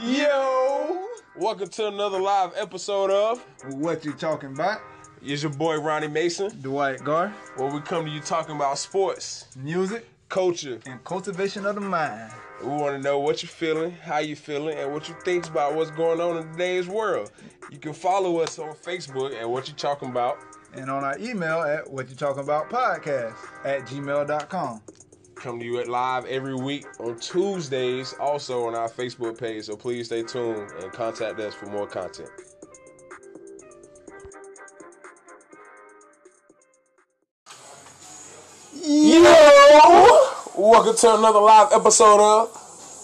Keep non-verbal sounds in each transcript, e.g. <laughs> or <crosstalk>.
Yo! Welcome to another live episode of What you talking about? It's your boy Ronnie Mason, Dwight Gar, where we come to you talking about sports, music, culture. and cultivation of the mind. We want to know what you're feeling, how you feeling, and what you think about what's going on in today's world. You can follow us on Facebook at What You Talking About. And on our email at what you talking about podcast at gmail.com. Come to you at live every week on Tuesdays, also on our Facebook page. So please stay tuned and contact us for more content. Yo! Welcome to another live episode of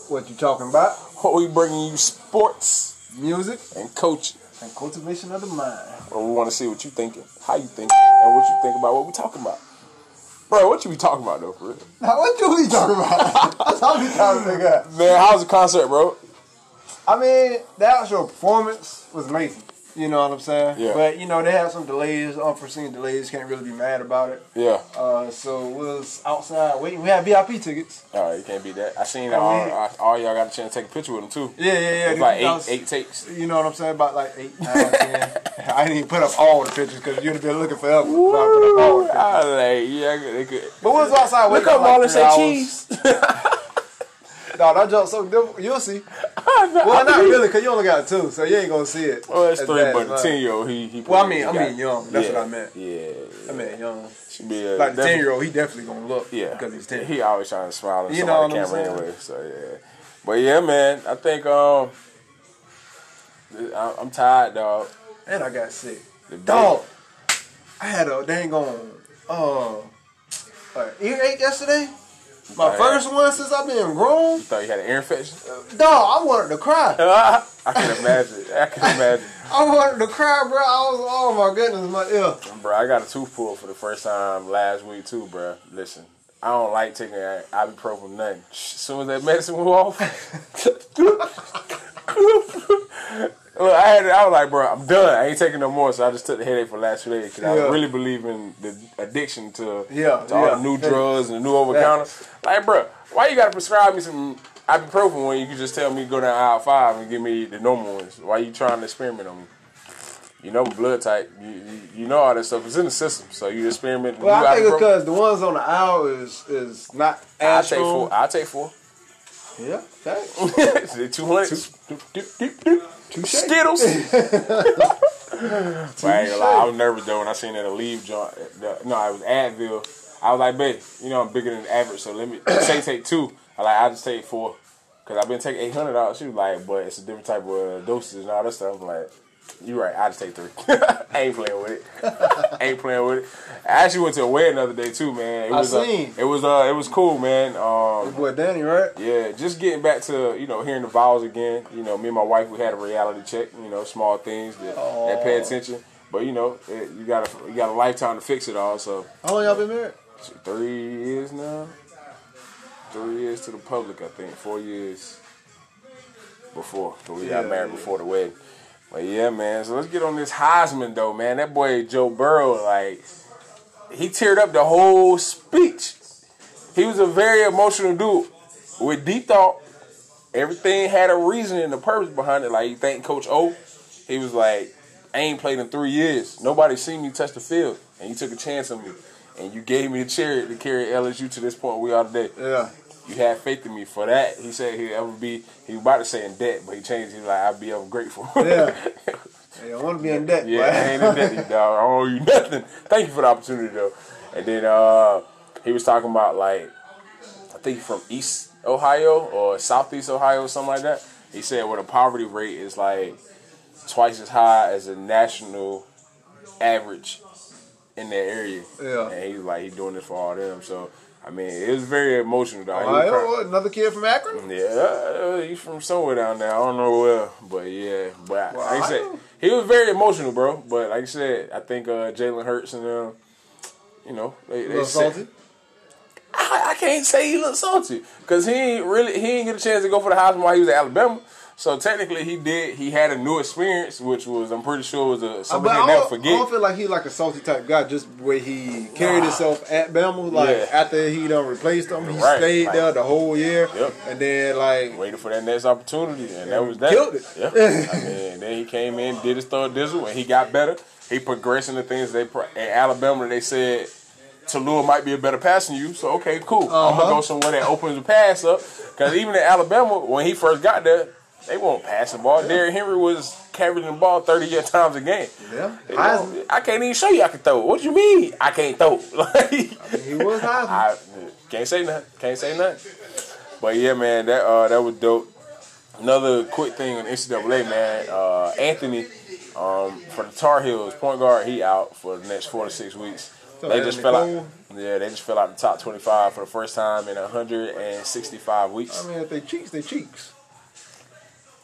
What you talking about? what we bringing you sports Music and coaching. and cultivation of the mind. Well, we want to see what you thinking, how you thinking, and what you think about what we talking about. Bro, what you be talking about though, for real? <laughs> Now what you we talking about? <laughs> That's all we trying to figure out. Man, how's the concert, bro? I mean, the actual performance was amazing. You know what I'm saying? Yeah. But you know, they had some delays, unforeseen delays. Can't really be mad about it. Yeah. Uh, so we was outside waiting. We had VIP tickets. All right, you can't beat that. I seen I all, mean- all, all y'all got a chance to take a picture with him too. Yeah, yeah, yeah. It's like That was- eight, eight takes. You know what I'm saying? About like eight, nine, ten. <laughs> I didn't even put up all the pictures because you'd have been looking forever. So I put up all the pictures. I like, yeah, they could. But we was outside Look waiting. up for like all and say cheese. <laughs> No, that jump so different. You'll see. <laughs> Well, not really, because you only got two, so you ain't gonna see it. Well, it's three, but the ten year old, he, he. Well, I mean, I mean young. That's yeah, what I meant. Yeah, I mean young. should be a, Like the ten year old, he definitely gonna look. Yeah, because he's ten. He always trying to smile and You you know on the camera anyway. So yeah, but yeah, man, I think um, I- I'm tired, dog. and I got sick. The Dog, I had a dang on uh, uh earache yesterday. My first one since I've been grown. You thought you had an ear infection? Dog, I wanted to cry. <laughs> I can imagine. I can imagine. <laughs> I wanted to cry, bro. I was, oh my goodness, my ear. Bro, I got a tooth pulled for the first time last week too, bro. Listen, I don't like taking ibuprofen nothing. As soon as that medicine went off, <laughs> well, I had it, I was like, bro, I'm done. I ain't taking no more. So I just took the headache for last days because Yeah. I really believe in the addiction to, Yeah, to all yeah. the new drugs and the new over counter. Like, bro, why you gotta prescribe me some ibuprofen when you can just tell me to go down aisle five and give me the normal ones? Why you trying to experiment on me? You know blood type. You, you, you know all that stuff is in the system. So you experiment. Well, I think it's because the ones on the aisle is is not I take four. I take four. Yeah, okay. <laughs> Two hundred. Skittles. But <laughs> I ain't gonna lie, I was nervous though when I seen that Aleve joint. No, it was Advil. I was like, babe, you know I'm bigger than average, so let me <coughs> say take two. I like I just take four because I've been taking eight hundred dollars. She was like, but it's a different type of uh, dosage and all that stuff. I'm like. You right. I just take three. <laughs> I ain't playing with it. ain't playing with it. I actually went to a wedding the other day too, man. It I was uh, seen. it was uh it was cool, man. Um, Boy, Danny, right? yeah, just getting back to you know hearing the vowels again. You know, me and my wife we had a reality check. You know, small things that, that pay attention. But you know, it, you got a you got a lifetime to fix it all. So How long y'all been married? three years now, three years to the public. I think four years before. So we got married yeah. before the wedding. But yeah, man. So let's get on this Heisman though, man. That boy Joe Burrow, like, he teared up the whole speech. He was a very emotional dude with deep thought. Everything had a reason and a purpose behind it. Like he thanked Coach O. He was like, I ain't played in three years. Nobody seen me touch the field. And you took a chance on me. And you gave me a chariot to carry LSU to this point we are today. Yeah. You had faith in me for that. He said he'd ever be he was about to say in debt, but he changed. He's like, I'd be ever grateful. Yeah. <laughs> Hey, I want to be in debt. Yeah. I ain't in debt, dog. I owe you nothing. Thank you for the opportunity, though. And then uh, he was talking about like, I think from East Ohio or Southeast Ohio, or something like that. He said where the poverty rate is like twice as high as the national average in that area. Yeah. And he's like, he's doing this for all them. So I mean, it was very emotional, was Ohio, crying. another kid from Akron? Yeah, uh, he's from somewhere down there. I don't know where, but yeah. But Well, like I said, he was very emotional, bro. But like I said, I think uh, Jalen Hurts and uh, you know they, they salty. I, I can't say he looked salty because he ain't really he didn't get a chance to go for the Heisman while he was at Alabama. So technically, he did. He had a new experience, which was I'm pretty sure was a Uh, something he'll I never don't, I don't feel like he's like a salty type guy. Just the way he carried himself at Bama, like Yeah. after he done replaced him, he Right, stayed right. there the whole year, Yep. and then like Waited for that next opportunity, and that was that. Killed it. Yeah. <laughs> I mean, then he came in, did his third dizzle, and he got better. He progressed in the things they pro- in Alabama. They said Tallulah might be a better passer than you, so okay, cool. I'm Uh-huh. gonna go somewhere that opens the pass up. Because even in Alabama, when he first got there, they won't pass the ball. Derrick Henry was carrying the ball 30 times a game. yeah, Heisman. I can't even show you I can throw. What do you mean I can't throw? <laughs> Like, He was Heisman. I can't say nothing. Can't say nothing. But yeah, man, that uh, that was dope. Another quick thing on NCAA, man. Uh, Anthony um, for the Tar Heels, point guard, he out for the next four to six weeks. So they just fell out. Yeah, they just fell out the top twenty-five for the first time in 165 weeks. I mean, if they cheeks, they cheeks.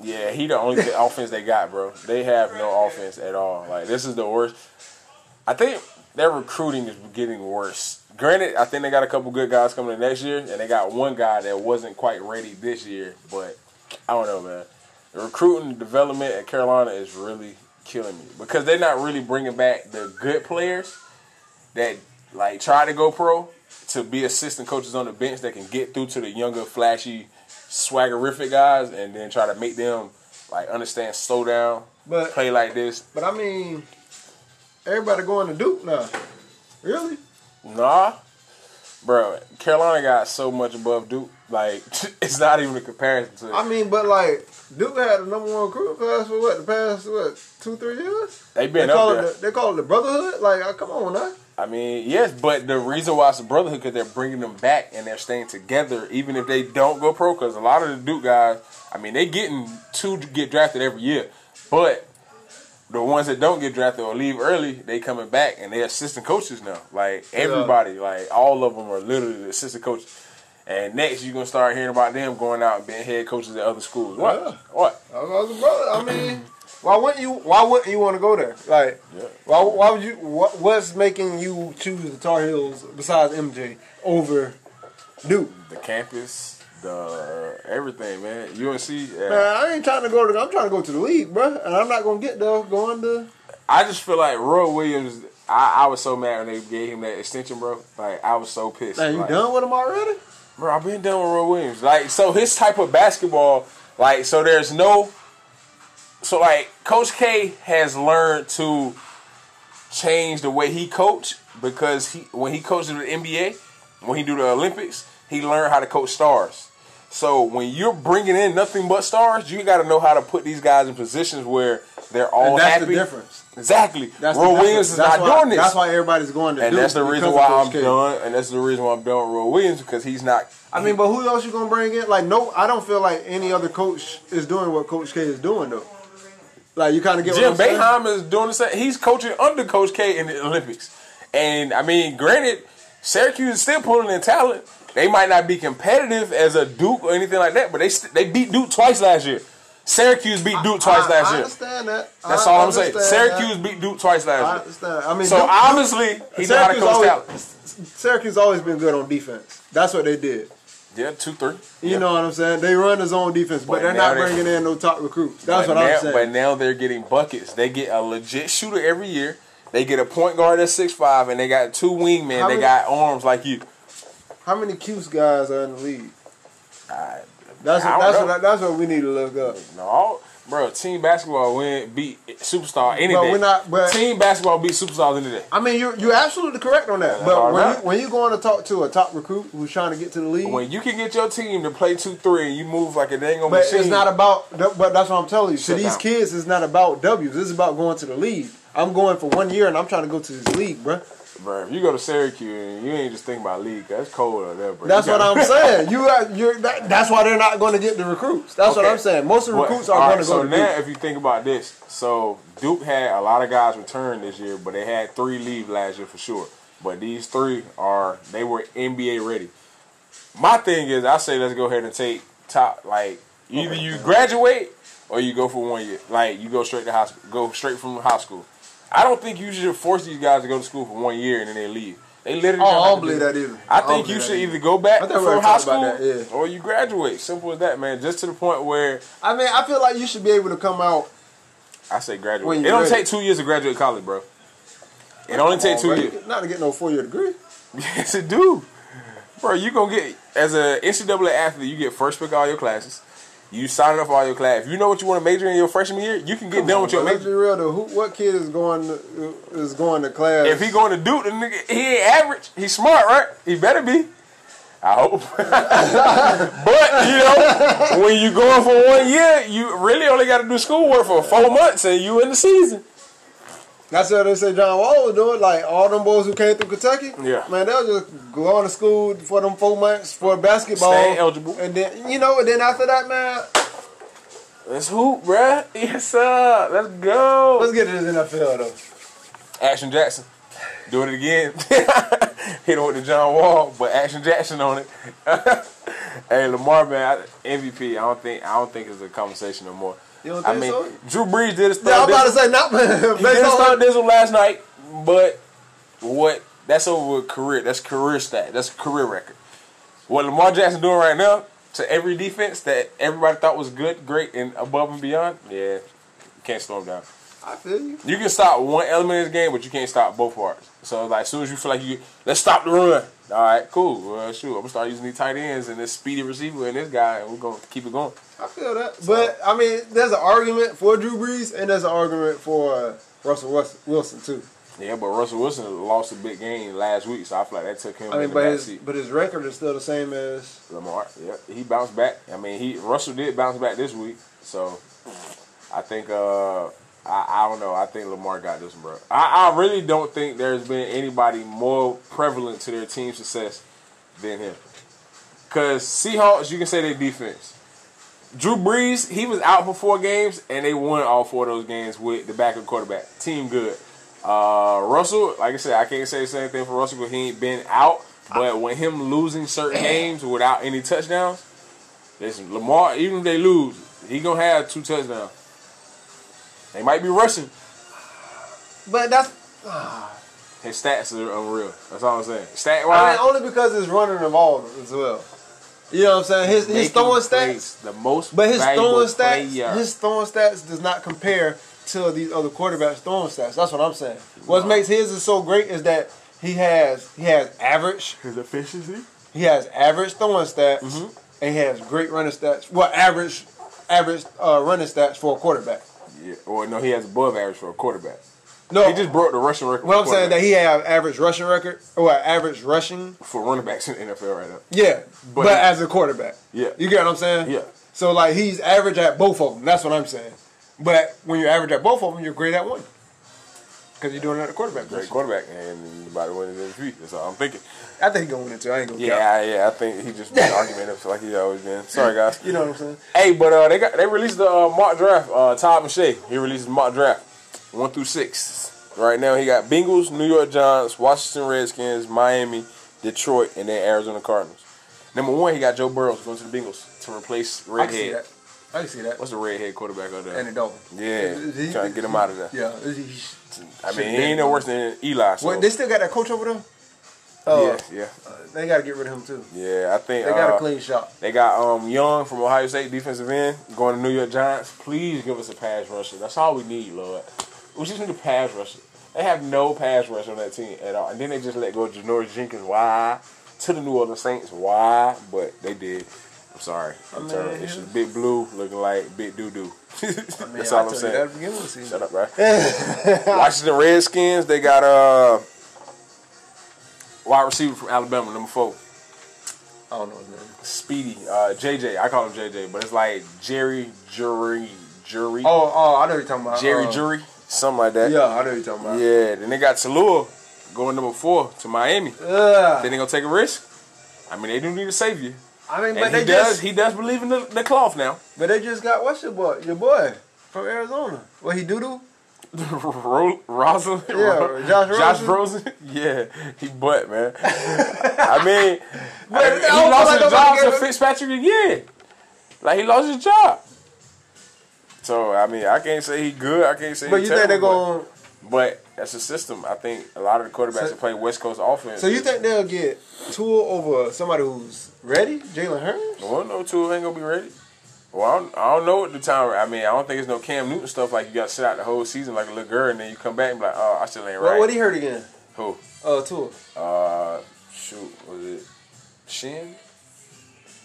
Yeah, he the only offense they got, bro. They have no offense at all. Like this is the worst. I think their recruiting is getting worse. Granted, I think they got a couple good guys coming in next year, and they got one guy that wasn't quite ready this year. But I don't know, man. The recruiting development at Carolina is really killing me because they're not really bringing back the good players that like try to go pro to be assistant coaches on the bench that can get through to the younger, flashy, swaggerific guys, and then try to make them like understand slow down, But play like this. but I mean, everybody going to Duke now. Really? Nah, bro, Carolina got so much above Duke. Like <laughs> it's not even a comparison to. I mean, but like Duke had the number one recruiting class for what the past what two three years? They've been they call up there. it the, they call it the brotherhood. Like, uh, come on now. I mean, yes, but the reason why it's a brotherhood because they're bringing them back and they're staying together, even if they don't go pro. Because a lot of the Duke guys, I mean, they getting two to get drafted every year, but the ones that don't get drafted or leave early, they coming back and they're assistant coaches now. Like everybody, like all of them are literally the assistant coaches. And next, you're gonna start hearing about them going out and being head coaches at other schools. What? Yeah. What? I was. I mean, why wouldn't you? Why wouldn't you want to go there? Like, Yeah. why? Why would you? What, what's making you choose the Tar Heels besides MJ over Duke? The campus, the everything, man. UNC. Yeah. Man, I ain't trying to go to. I'm trying to go to the league, bro. And I'm not gonna get there going to. I just feel like Roy Williams. I, I was so mad when they gave him that extension, bro. Like I was so pissed. Man, you Like, done with him already? Bro, I've been done with Roy Williams. Like, so his type of basketball, like, so there's no. So like, Coach K has learned to change the way he coach because he when he coaches the NBA, when he do the Olympics, he learned how to coach stars. So when you're bringing in nothing but stars, you got to know how to put these guys in positions where they're all And that's happy. the difference. Exactly. That's Roy. Williams is That's not why, doing this. That's why everybody's going to and Duke that's the reason why I'm K. done. And that's the reason why I'm done with Roy Williams because he's not. I mean, but who else you gonna bring in? Like, no, I don't feel like any other coach is doing what Coach K is doing though. Like, you kind of get Jim what Boeheim is doing the same. He's coaching under Coach K in the Olympics, and I mean, granted, Syracuse is still pulling in talent. They might not be competitive as a Duke or anything like that, but they st- they beat Duke twice last year. Syracuse beat Duke twice I, last I year. understand that. That's I all I'm saying. Syracuse that. beat Duke twice I last year. understand. I mean, So Duke- obviously, he know how to Syracuse coach always, talent. Syracuse always been good on defense. That's what they did. Yeah, two three. You Yeah. know what I'm saying? They run the zone defense, but, But they're not they- bringing in no top recruits. That's what now, I'm saying. But now they're getting buckets. They get a legit shooter every year. They get a point guard at six five, and they got two wingmen. How they many- got arms like you. How many Cuse guys are in the league? I- That's I what, that's know. what that's what we need to look up. No, bro. Team basketball win beat superstar any But day. we're not- but- team basketball beat superstars any day. I mean, you're you're absolutely correct on that. that's but when you, when you going to talk to a top recruit who's trying to get to the league, When you can get your team to play two three and you move like a dang on but machine, it's not about. But that's what I'm telling you. To Sit these down. kids, it's not about W's. It's about going to the league. I'm going for one year and I'm trying to go to this league, bro. Bro. If you go to Syracuse and you ain't just thinking about league, that's cold out there, bro. That's what I'm <laughs> saying. You are, you're. That, that's why they're not going to get the recruits. That's what I'm saying. Most of the recruits all are right, going to go so now, Duke. if you think about this, so Duke had a lot of guys return this year, but they had three leave last year for sure. But these three are they were NBA ready. My thing is, I say let's go ahead and take top like either you graduate or you go for one year. Like you go straight to high school, go straight from high school. I don't think you should force these guys to go to school for one year and then they leave. They literally. Oh, I don't believe do that either. I don't think you should either. either go back I from high school yeah. or you graduate. Simple as that, man. Just to the point where I mean, I feel like you should be able to come out. I say graduate. It don't ready. take two years to graduate college, bro. It only take two Oh, years. Not to get no four year degree. <laughs> Yes, it do. Bro, you gonna get as a NCAA athlete, you get first pick all your classes. You sign up for all your class. If you know what you want to major in your freshman year, you can get done with your But let's major. be real though. Who, what kid is going to, is going to class? If he going to Duke, the nigga, he ain't average. He's smart, right? He better be. I hope. <laughs> but you know, when you going for one year, you really only got to do schoolwork for four months, and you in the season. That's what they say John Wall was doing. Like all them boys who came through Kentucky. Yeah. Man, they'll just go on to school for them four months for basketball. Stay eligible. And then you know, and then after that, man, Let's hoop, bruh. Yes, sir. Let's go. let's get to this NFL though. Action Jackson. Do it again. <laughs> Hit him with the John Wall, but Action Jackson on it. <laughs> hey, Lamar, man, MVP. I don't think I don't think it's a conversation no more. You I mean, so? Drew Brees did a Yeah, I'm about to say not He <laughs> did on start Dizzle last night, but what? That's over career. That's career stat. That's career record. What Lamar Jackson doing right now to every defense that everybody thought was good, great, and above and beyond. Yeah, you can't slow him down. I feel you. You can stop one element of the game, but you can't stop both parts. So like, as soon as you feel like you, let's stop the run. All right, cool. Well, shoot, I'm gonna start using these tight ends and this speedy receiver and this guy, and we're gonna keep it going. I feel that. But I mean, there's an argument for Drew Brees and there's an argument for uh, Russell Wilson too. Yeah, but Russell Wilson lost a big game last week, so I feel like that took him I mean, but his seat. but his record is still the same as. Lamar, yeah, he bounced back. I mean, he Russell did bounce back this week, so I think uh, I, I don't know. I think Lamar got this bro. I, I really don't think there's been anybody more prevalent to their team success than him. Cause Seahawks, you can say their defense. Drew Brees, he was out for four games, and they won all four of those games with the backup quarterback. Team good. Uh, Russell, like I said, I can't say the same thing for Russell because he ain't been out. But when him losing certain games without any touchdowns, listen, Lamar, even if they lose, he gonna have two touchdowns. They might be rushing. But that's <sighs> His stats are unreal. That's all I'm saying. Stat I wise, mean only because it's running involved as well. You know what I'm saying? His his throwing stats, the most, but his throwing stats, player. his throwing stats does not compare to these other quarterbacks' throwing stats. That's what I'm saying. What makes his is so great is that he has he has average his efficiency. he has average throwing stats Mm-hmm. and he has great running stats. Well, average average uh, running stats for a quarterback. Yeah, or no, he has above average for a quarterback. No, He just broke the rushing record. What I'm saying that he have average rushing record or average rushing. for running backs in the NFL right now. Yeah, But but, he- as a quarterback. Yeah. You get what I'm saying? Yeah. So like he's average at both of them. That's what I'm saying. But when you're average at both of them, you're great at one. Because you're doing it at quarterback. Great quarterback, and about to win his MVP. That's all I'm thinking. I think he's going to win it too. I ain't gonna. Yeah, Yeah. I- yeah, I think he just been argumentative like he always been. Sorry, guys. <laughs> You know what I'm saying? Hey, but uh, they got they released the uh, mock draft. Uh, Todd McShay, he released the mock draft, one through six. Right now, he got Bengals, New York Giants, Washington Redskins, Miami, Detroit, and then Arizona Cardinals. Number one, he got Joe Burrow going to the Bengals to replace I can see Redhead. that. I can see that. What's the redhead quarterback out there? And don't. Yeah, He- trying to get him out of there. Yeah. I mean, he ain't no worse than Eli. So What, they still got that coach over there? Uh, yeah, yeah, They got to get rid of him too. yeah. I think They got uh, a clean shot. They got um Young from Ohio State defensive end going to New York Giants. Please give us a pass rusher. That's all we need, Lord. We just need a pass rusher. They have no pass rush on that team at all. And then they just let go of Janoris Jenkins. Why? To the New Orleans Saints. Why? But they did. I'm sorry. I'm mean, sorry. It's just Big Blue looking like Big Doo Doo. <laughs> That's I mean, all I you saying. the beginning of the season. Shut up, bro. <laughs> Washington Redskins. They got uh wide receiver from Alabama, number four. I don't know his name. Speedy, uh, JJ. I call him JJ, but it's like Jerry Jury, Jury, Oh, oh, I know what you're talking about. Jerry uh, Jury, something like that. Yeah, I know what you're talking about. Yeah. Then they got Talua going number four to Miami. Ugh. Then they gonna take a risk. I mean, they do need a savior, I mean, and but he they does. just, He does believe in the, the cloth now. but they just got what's your boy, your boy from Arizona. What he do do? <laughs> Ro- Rosalind, Yeah, Josh Josh Rosen. <laughs> Yeah, he butt man. I mean, <laughs> But I mean, he lost like his job to Fitzpatrick again. Like he lost his job. So I mean, I can't say he good. I can't say. But you think they're going? But, but that's a system. I think a lot of the quarterbacks So- that play West Coast offense. So you think they'll get Tua over somebody who's ready, Jalen Hurts? Well, no, Tua ain't gonna be ready. Well, I don't, I don't know what the time. I mean, I don't think it's no Cam Newton stuff like you got to sit out the whole season like a little girl, and then you come back and be like, oh, I still ain't What, right. what he hurt again? Who? Uh, Tua. Uh, shoot, was it shin?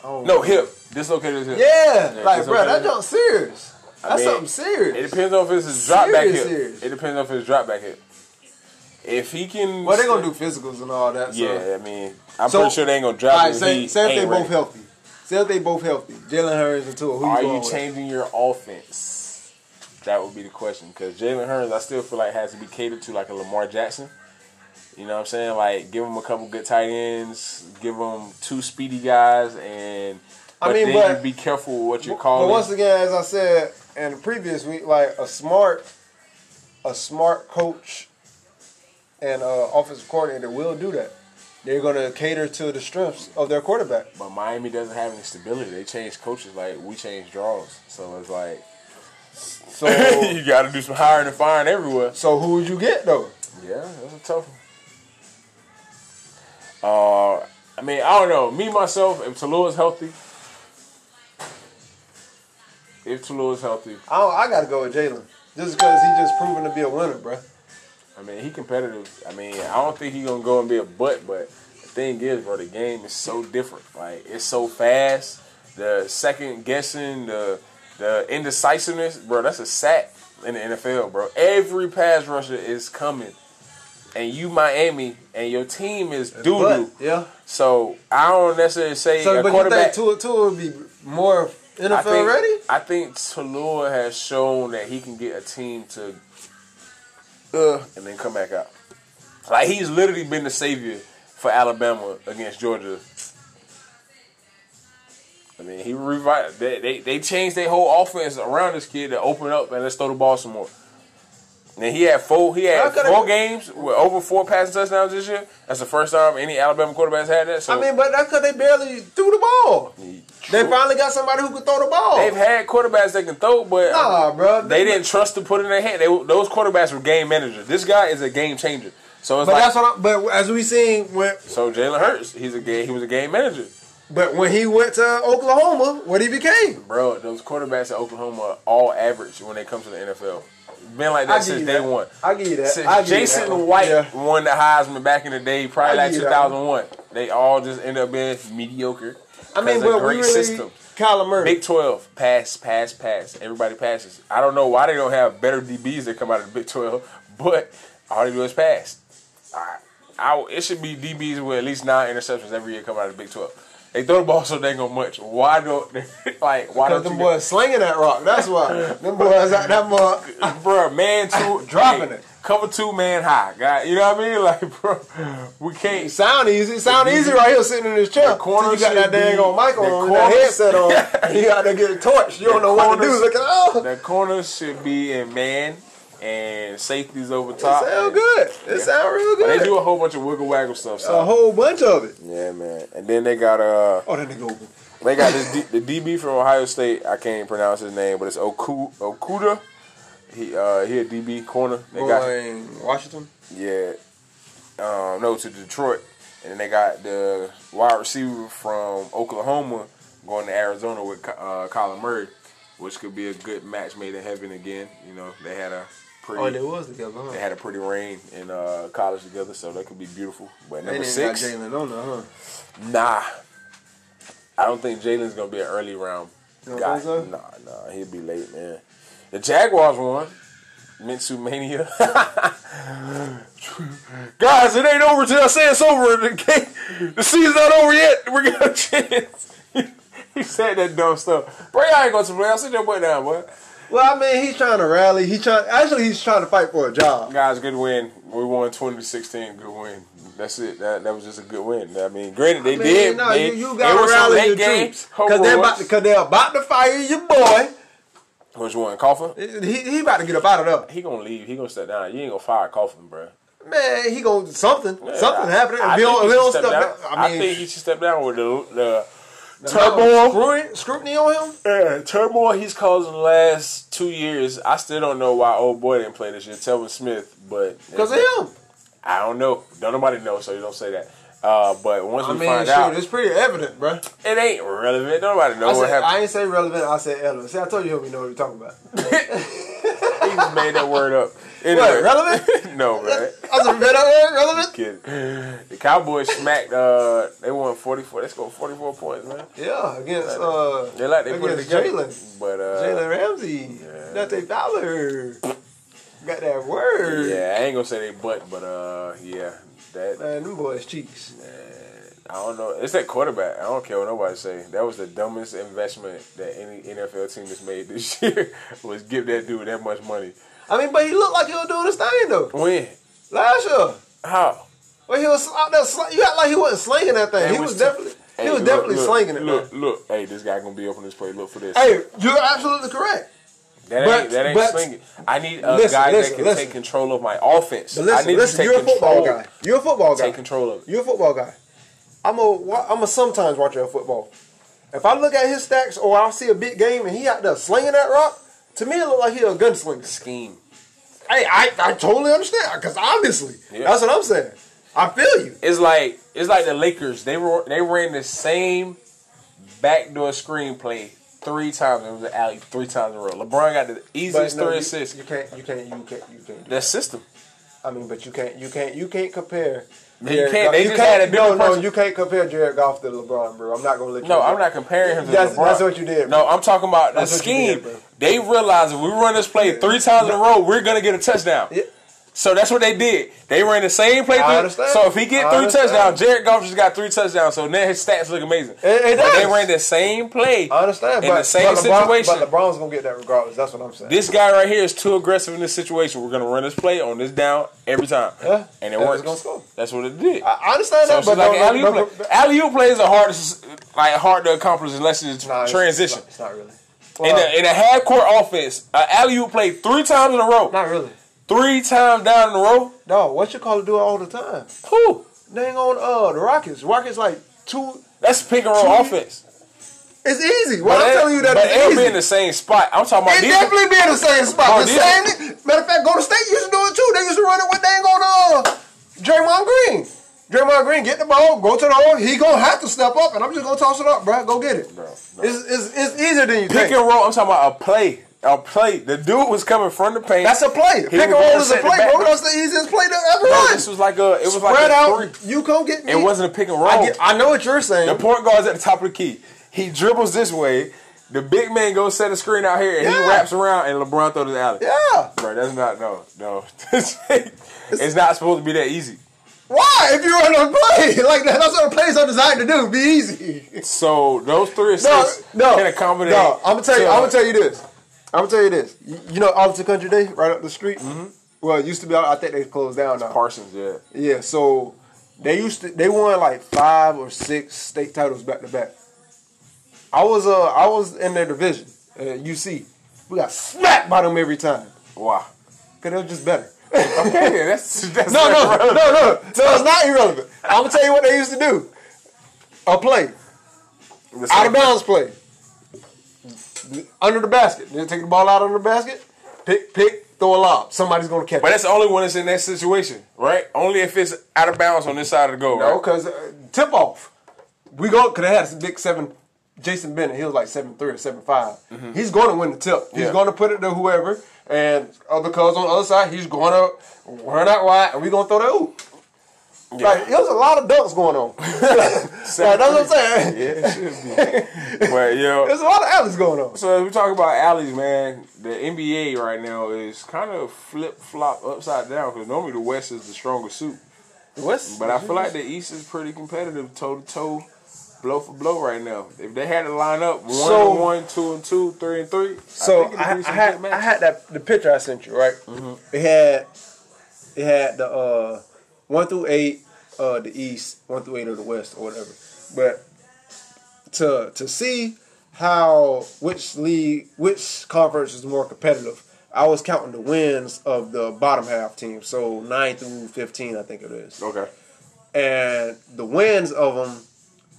Oh. No, hip. Dislocated hip. Yeah, Yeah, like bro, that jump serious. I That's mean, something serious. It depends on if it's a drop back Serious, hip. serious. It depends on if it's drop back hip. If he can, well, they're gonna do physicals and all that. So. Yeah, I mean, I'm So- pretty sure they ain't gonna drop All right, say, say if they both healthy. Say if they both healthy. Jalen Hurts and Tua. Who Are you you changing your offense? That would be the question. Because Jalen Hurts, I still feel like has to be catered to like a Lamar Jackson. You know what I'm saying? Like give him a couple good tight ends, give him two speedy guys, and I mean, then but- be careful what you're But once again, as I said in the previous week, like a smart, a smart coach and uh, offensive coordinator will do that. They're gonna cater to the strengths of their quarterback. but Miami doesn't have any stability. They change coaches like we change draws. So it's like So, <laughs> you got <laughs> to do some hiring and firing everywhere. so who would you get though? Yeah, that's a tough one. Uh, I mean, I don't know. Me myself, if Talua's healthy, if Talua's healthy, I I gotta go with Jalen, just because he just proven to be a winner, bro. I mean, he competitive. I mean, I don't think he gonna go and be a butt, but the thing is, bro, the game is so different. Like it's so fast. The second guessing, the the indecisiveness, bro. That's a sack in the NFL, bro. Every pass rusher is coming, and you Miami, and your team is doo doo. Yeah. So I don't necessarily say So, a but you quarterback. think Tua, Tua would be more NFL I think, ready? I think Talua has shown that he can get a team to, uh, and then come back out. Like he's literally been the savior for Alabama against Georgia. I mean, he revived. They, they they changed their whole offense around this kid to open up and let's throw the ball some more. And he had four. He had four games with over four passing touchdowns this year. That's the first time any Alabama quarterback's had that. So I mean, but that's because they barely threw the ball. They finally got somebody who could throw the ball. They've had quarterbacks that can throw, but Nah, um, bro. they didn't trust to put it in their hand. They, those quarterbacks were game managers. This guy is a game changer. So it's But like that's what. I, but as we seen when, so Jalen Hurts, he's a game. He was a game manager, but when he went to Oklahoma, what he became. bro. Those quarterbacks at Oklahoma are all average when they come to the NFL. Been like that since day that. one. I give you that. Since I give you Jason that. White Yeah. won the Heisman back in the day, probably like give you that 2001. They all just end up being mediocre. I mean, but great we really system. Kyler Murray. Big 12, pass, pass, pass. Everybody passes. I don't know why they don't have better DBs that come out of the Big 12, <laughs> but all they do is pass. I, I, it should be DBs with at least nine interceptions every year come out of the Big 12. They throw the ball so dang much. Why don't <laughs> like why Because don't them boys slinging that rock. That's why. them boys out that mug. <laughs> bro, man two Dropping it. Cover two man high. Guy, you know what I mean? <laughs> Like, bro, we can't Sound easy. Sound easy right here sitting in this chair. The corner you got that dang on mic on, that headset on, <laughs> you got to get torched. You don't know what to do. corners- Look at oh, the corner should be in man and safeties over it top. sound good. It sound real But good. they do a whole bunch of wiggle waggle stuff. So. a whole bunch of it. Yeah, man. And then they got uh Oh, then they go open. they got this D, the DB from Ohio State. I can't even pronounce his name, but it's Oku, Okuda. He uh he a DB corner. They got Going Washington. yeah. Um no to Detroit. And then they got the wide receiver from Oklahoma going to Arizona with uh Kyler Murray, which could be a good match made in heaven again. You know, they had a pretty Oh, they was together, huh? they had a pretty reign in uh, college together, so that could be beautiful. But number six, Jalen on there, huh? Nah. I don't think Jalen's gonna be an early round You guy. so? Nah, nah, he'll be late, man. The Jaguars won. Minshew Mania. Guys, it ain't over till I say it's over. The game, the season's not over yet. We're gonna a chance. he said that dumb stuff. Bro, y'all ain't going to the playoffs. Sit your boy down, boy. Well, I mean, he's trying to rally. He trying. Actually, he's trying to fight for a job. Guys, good win. We won 2016. Good win. That's it. That, that was just a good win. I mean, granted, they I mean, did. no, they, you, you gotta rally late your games. troops because they're about because they're about to fire your boy. Which one? Coughlin? He he about to get up out of there. He gonna leave. He gonna step down. You ain't gonna fire Coughlin, bro. Man, he gonna something Yeah, something I- happening. I If he think don't, he don't should step down. down, I mean, think he should step down with the the Turmoil. Scrutiny, scrutiny on him. Yeah, turmoil he's caused in the last two years. I still don't know why old boy didn't play this year, Telvin Smith, but Because of him. I don't know. Don't nobody know, so you don't say that. Uh, but once I we mean, find shoot, out, it's pretty evident, bro. it ain't relevant. Nobody knows what happened. I ain't say relevant. I said relevant. See, I told you don't know what you're talking about. <laughs> he just made that word up. <laughs> Anyway. What, relevant? <laughs> no, man. I said better relevant. Kidding. The Cowboys smacked. Uh, they won forty four. They scored forty four points, man. Yeah, against uh, They like they put it against. Jalen, But uh, Jalen Ramsey, Dante Fowler. Got that word. yeah, I ain't gonna say they butt, but uh, yeah, that Man, them boys cheeks. Man, I don't know. It's that quarterback. I don't care what nobody say. That was the dumbest investment that any NFL team has made this <laughs> year. was give that dude that much money. I mean, but he looked like he was doing his thing though. When? Last year, How? when he was out there, sl- you act like he wasn't slinging that thing. He was definitely, Hey, he was look, definitely look, slinging it. Look, man. look. Hey, this guy gonna be opening this play. Look for this. Hey, you're absolutely correct. That but- ain't that ain't but- slinging. I need a Listen, guy listen, that can listen. take control of my offense. But I listen, need listen, to take you're a football guy. You're a football guy. Take control of it. You're a football guy. I'm a I'm a sometimes watcher of football. If I look at his stacks or I see a big game and he out there slinging that rock, to me it look like he a gunslinger. Scheme. Hey, I, I totally understand because obviously Yeah. that's what I'm saying. I feel you. It's like it's like the Lakers. They were they ran the same backdoor screenplay three times. It was an alley three times in a row. LeBron got the easiest no, three you, assists. You can't. You can't. You can't. You can't. That system. I mean, but you can't. You can't. You can't compare. Man, you can't. Goff- They you just can't- had a No, no, person. you can't compare Jared Goff to LeBron, bro. I'm not gonna let you. No, I'm not comparing him to That's- LeBron. that's what you did, No. I'm talking about the That's you scheme. did, they realize if we run this play three times in a row, we're gonna get a touchdown. Yeah. So that's what they did. They ran the same play. I Through, understand. so if he get three touchdowns, Jared Goff just got three touchdowns. So now his stats look amazing. It- it but they does. ran the same play. I understand, in but the same but LeBron, situation. But LeBron's gonna get that regardless. That's what I'm saying. This guy right here is too aggressive in this situation. We're gonna run this play on this down every time, Yeah. and it And works. That's what it did. I, I understand so that, but like alley oop play. Alley oop plays are hard, to, like hard to accomplish unless it's Nah, transition. It's not, it's not really. in a in a half court offense, an alley oop play three times in a row, not really. Three times down in a row. No, what you call it do it all the time. Whew, Dang on uh the Rockets. Rockets like two. that's pick and roll Two- offense. It's easy. Well, But I'm telling you that but it's easy. be in the same spot. I'm talking about It these. definitely be in the same spot. Bro, the same. Matter of fact, Golden State used to do it too. They used to run it with dang on uh Draymond Green. Draymond Green get the ball, go to the hole. He gonna have to step up, and I'm just gonna toss it up, bro. Go get it. Bro. It's, it's it's easier than you Pick think. Pick and roll. I'm talking about a play. A play. The dude was coming from the paint. That's a play. Pick and roll is a play, bro. That's the easiest play to ever No, run. this was like a. It was Spread like a out. three. You come get me. It wasn't a pick and roll. I, get, I know what you're saying. The point guard's at the top of the key. He dribbles this way. The big man goes set a screen out here, and he wraps around, and LeBron throws the alley. yeah. Bro, that's not no no. <laughs> it's not supposed to be that easy. Why? If you run a play <laughs> like that, that's what the plays are designed to do. Be easy. So those three No, assists no, can accommodate. No, I'm gonna tell you. to- I'm gonna tell you this. I'm gonna tell you this. You, you know Arlington Country Day, right up the street. Mm-hmm. Well, it used to be. I think they closed down now. Parsons, yeah. Yeah. So they used to. They won like five or six state titles back to back. I was uh I was in their division at UC. We got smacked by them every time Wow. because they were just better. Okay, that's <laughs> that's No, no, not no, no, no. it's not irrelevant. I'm gonna tell you what they used to do. A play. Out of bounds play. Under the basket. They take the ball out under the basket. Pick, pick, throw a lob. Somebody's gonna catch But that's the only one that's in that situation, right? Only if it's out of bounds on this side of the goal, No, right? because uh, tip off. We go because they had some big seven. Jason Bennett, he was like seven three or seven five. He's going to win the tip. He's Yeah. going to put it to whoever, and other cuz on the other side, he's going to run out wide, and we going to throw the oop. Like, there's a lot of dunks going on. <laughs> that's what I'm saying. Yeah, it should be. but yo, <laughs> There's a lot of alleys going on. So if we talk about alleys, man, the NBA right now is kind of flip flop upside down because normally the West is the stronger suit, West, but I feel like the East is pretty competitive, toe to toe, blow for blow right now. If they had to line up one So- and one, two and two, three and three, So think I, I had. I had that the picture I sent you right. It had it had the uh, one through eight, uh, the East, one through eight of the West or whatever. But to to see how which league which conference is more competitive, I was counting the wins of the bottom half team, So nine through fifteen, I think it is okay. and the wins of them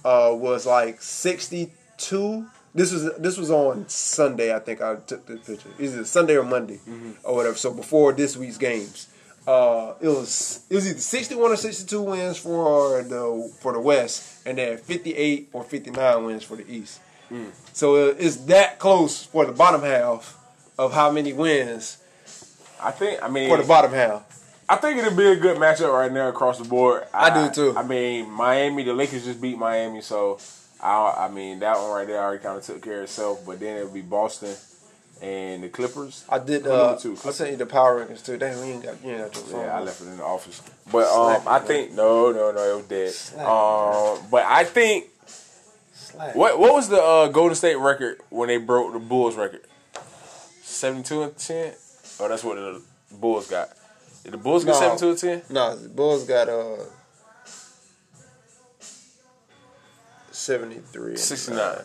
uh, was like sixty two. This was this was on Sunday. I think I took the picture. Either Sunday or Monday or whatever. So before this week's games, uh, it was it was either sixty one or sixty two wins for uh, the for the West, and then fifty eight or fifty nine wins for the East. Hmm. So uh, it's that close for the bottom half of how many wins I think. I mean, for the bottom half. I think it'll be a good matchup right now across the board. I do too. I mean, Miami, the Lakers just beat Miami, so I, I mean that one right there already kind of took care of itself. But then it'll be Boston and the Clippers. I did. Uh, two? I sent you the power rankings too. Damn, we ain't got. You ain't got your phone. Yeah, I left it in the office. But um, Slack, I man. think no, no, no, it was dead. Slack, Um, but I think Slack. what what was the uh, Golden State record when they broke the Bulls record? Seventy two and ten. Oh, that's what the Bulls got. Did the Bulls get No. seventy two and ten? No, the Bulls got uh seventy three. 69.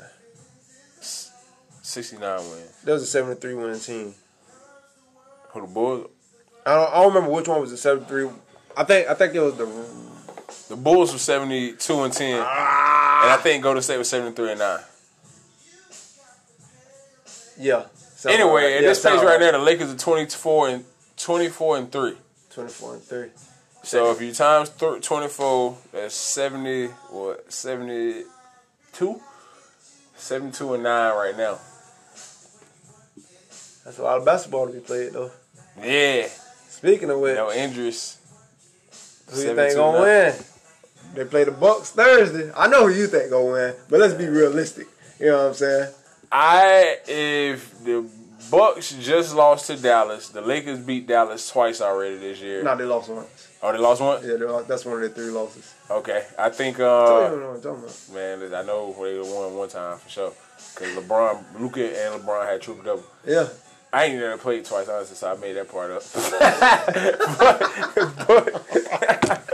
69 wins. That was a seventy three win team. Who the Bulls? I don't, I don't remember which one was the seventy three. I think I think it was the. The Bulls were 72 and 10. Ah. And I think Golden State was 73 and 9. Yeah. Anyway, right. at Yeah, this sound right now, the Lakers are 24 and 24 and 3. Twenty four and three. So if you times th- 24, that's 70, what, 72? 72 and 9 right now. That's a lot of basketball to be played though. Yeah. Speaking of which, No injuries. who you think gonna win? They play the Bucks Thursday. I know who you think gonna win, but let's be realistic. You know what I'm saying? I if the Bucks just lost to Dallas, the Lakers beat Dallas twice already this year. No, they lost once. Oh, they lost one. Yeah, lost, that's one of their three losses. Okay, I think I uh, don't know what I'm talking about. man, I know they won one time for sure. Cause LeBron, Luka, and LeBron had triple double. Yeah. I ain't never played twice, honestly, so I made that part up. <laughs> but, but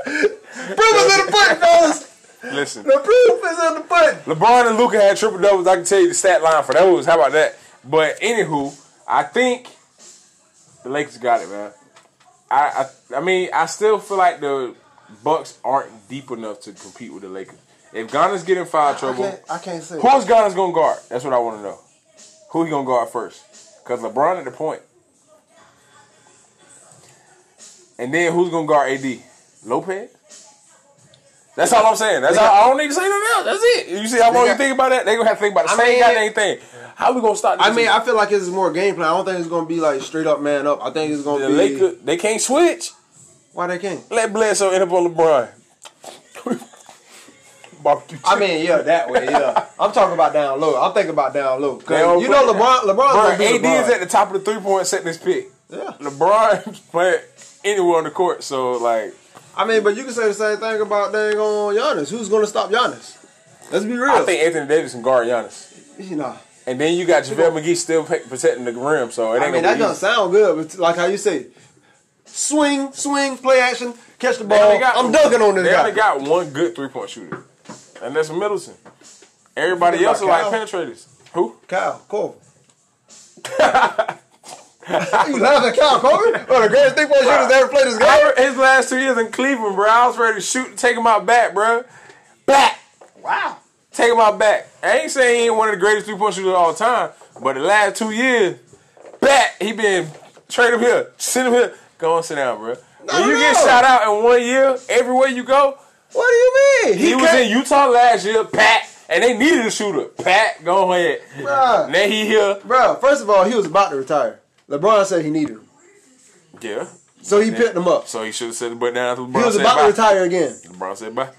Proof is in the pudding, fellas. listen, The proof is in the pudding. LeBron and Luka had triple doubles. I can tell you the stat line for those. How about that? But anywho, I think the Lakers got it, man. I, I I mean, I still feel like the Bucks aren't deep enough to compete with the Lakers. If Giannis getting foul I trouble, can't, I can't say. who's Giannis gonna guard? That's what I want to know. Who he gonna guard first? Because LeBron at the point. And then who's gonna guard AD? Lopez. That's all I'm saying. That's They all. got- I don't need to say nothing else. That's it. You see how long you think about that? They gonna have to think about the I same mean- goddamn thing. How we gonna stop? This I mean, I feel like it's more game plan. I don't think it's gonna be like straight up man up. I think it's gonna the be. Lakers they can't switch. Why they can't? Let Bledsoe end up on LeBron. Barbecue I mean, yeah, that way, yeah. <laughs> I'm talking about down low. I'm thinking about down low. 'Cause They you know, LeBron, LeBron's Bro, gonna AD LeBron. is at the top of the three point setting his pick. yeah. LeBron <laughs> playing anywhere on the court, so like I mean, but you can say the same thing about dang on Giannis. Who's gonna stop Giannis? Let's be real. I think Anthony Davis can guard Giannis. you know. And then you got JaVale McGee still protecting the rim, so it ain't I mean, gonna that doesn't sound good, but like how you say, swing, swing, play action, catch the ball. got- I'm dunking on this They guy. only got one good three point shooter, and that's Middleton. Everybody else are about like penetrators. Who? Kyle Korver. you laughing at Kyle Korver? One of the greatest three point shooters ever played this game. his last two years in Cleveland, bro, I was ready to shoot and take him out back, bro. Back. Wow. Take him out back. I ain't saying he ain't one of the greatest three point shooters of all time, but the last two years, back, he been trade him here, send him here. Go on, sit down, bro. No, When No, you get no. shot out in one year, everywhere you go, What do you mean? he, was in Utah last year, Pat, and they needed a shooter. Pat, go ahead. Bruh. Now he here. Bro, first of all, he was about to retire. LeBron said he needed him. Yeah. So he picked him up. So he should have said down after LeBron He was about bye. to retire again. LeBron said bye.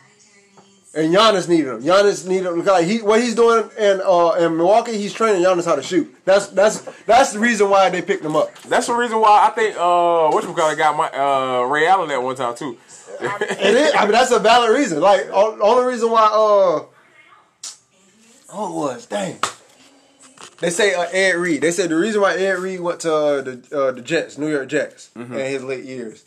And Giannis needed him. Giannis needed him. Like he, what he's doing in uh, in Milwaukee, he's training Giannis how to shoot. That's that's that's the reason why they picked him up. That's the reason why I think uh what you call it got my uh Ray Allen that one time too. It is. I mean, that's a valid reason. Like only reason why uh, oh it was dang. They say uh, Ed Reed. They said the reason why Ed Reed went to uh, the uh, the Jets, New York Jets, in his late years,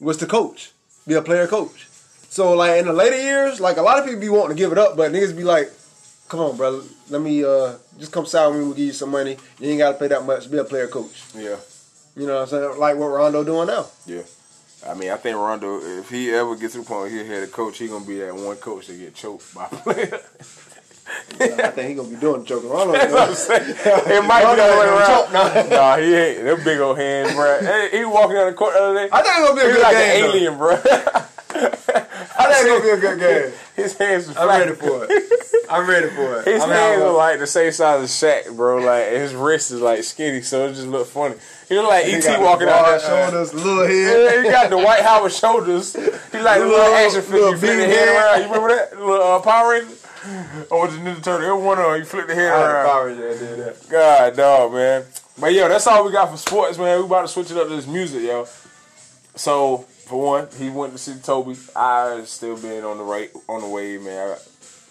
was to coach, be a player coach. So like in the later years, like a lot of people be wanting to give it up, but niggas be like, "Come on, brother, let me uh, just come side with me. We'll give you some money. You ain't got to pay that much. Be a player coach." yeah, You know what I'm saying? Like what Rondo doing now. yeah. I mean, I think Rondo, if he ever gets to the point where he had a coach, he gonna be that one coach that get choked by a <laughs> player. I think he gonna be doing choking. around. That's what I'm saying. <laughs> It might be the way around. Choke, nah. <laughs> Nah, he ain't. Them big old hands, bro. Hey, he walking down the court the other day. I think it's gonna be a He good like game. an alien, bro. I think it's gonna be a good game. His hands are I'm ready for it. I'm ready for it. His I'm hands are like the same size as Shaq, bro. Like his wrist is like skinny, so it just look funny. He look like He ET walking out there. shoulders, little head. Yeah, he got the Dwight Howard shoulders. He like little Little- action figure. You flip the head around. You remember that? Little uh, Power Ranger? Or was it Ninja Turtle? It was one of them. You flip the head I around. Power Ranger did that. God, dog, man. But yo, that's all we got for sports, man. We about to switch it up to this music, yo. So for one, he went to see Toby. I still been on the right on the wave, man. I,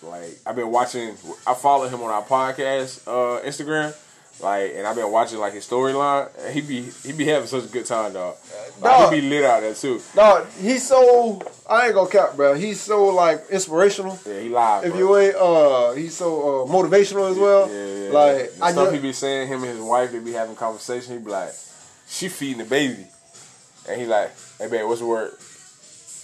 like I've been watching. I follow him on our podcast, uh, Instagram. Like, and I've been watching like his storyline. He be he be having such a good time, dog. Like, Dog. he be lit out there too. No, he's so I ain't gonna cap, bro. He's so like inspirational. Yeah, he live. If bro. you ain't, uh, he's so uh, motivational as well. Yeah, yeah. Like the I stuff just, he be saying, him and his wife, they be having conversation. He be like, "She feeding the baby," and he like, "Hey, babe, what's the word?"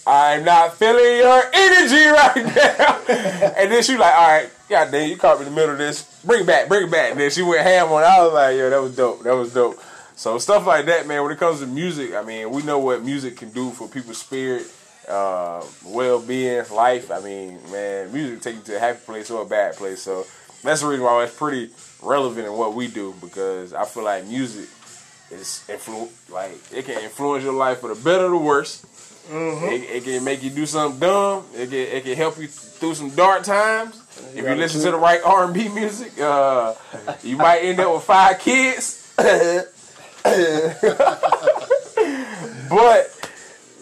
I'm not feeling your energy right now. <laughs> and then she like, "All right, God damn, you caught me in the middle of this. Bring it back, bring it back." And then she went ham on. it. I was like, "Yo, that was dope. That was dope." So stuff like that, man. When it comes to music, I mean, we know what music can do for people's spirit, uh, well-being, life. I mean, man, music take you to a happy place or a bad place. So that's the reason why it's pretty relevant in what we do because I feel like music is influ- like it can influence your life for the better or the worse. It, it can make you do something dumb. It can, it can help you through some dark times. If you listen to the right R and B music, uh, you might end up with five kids. <laughs> but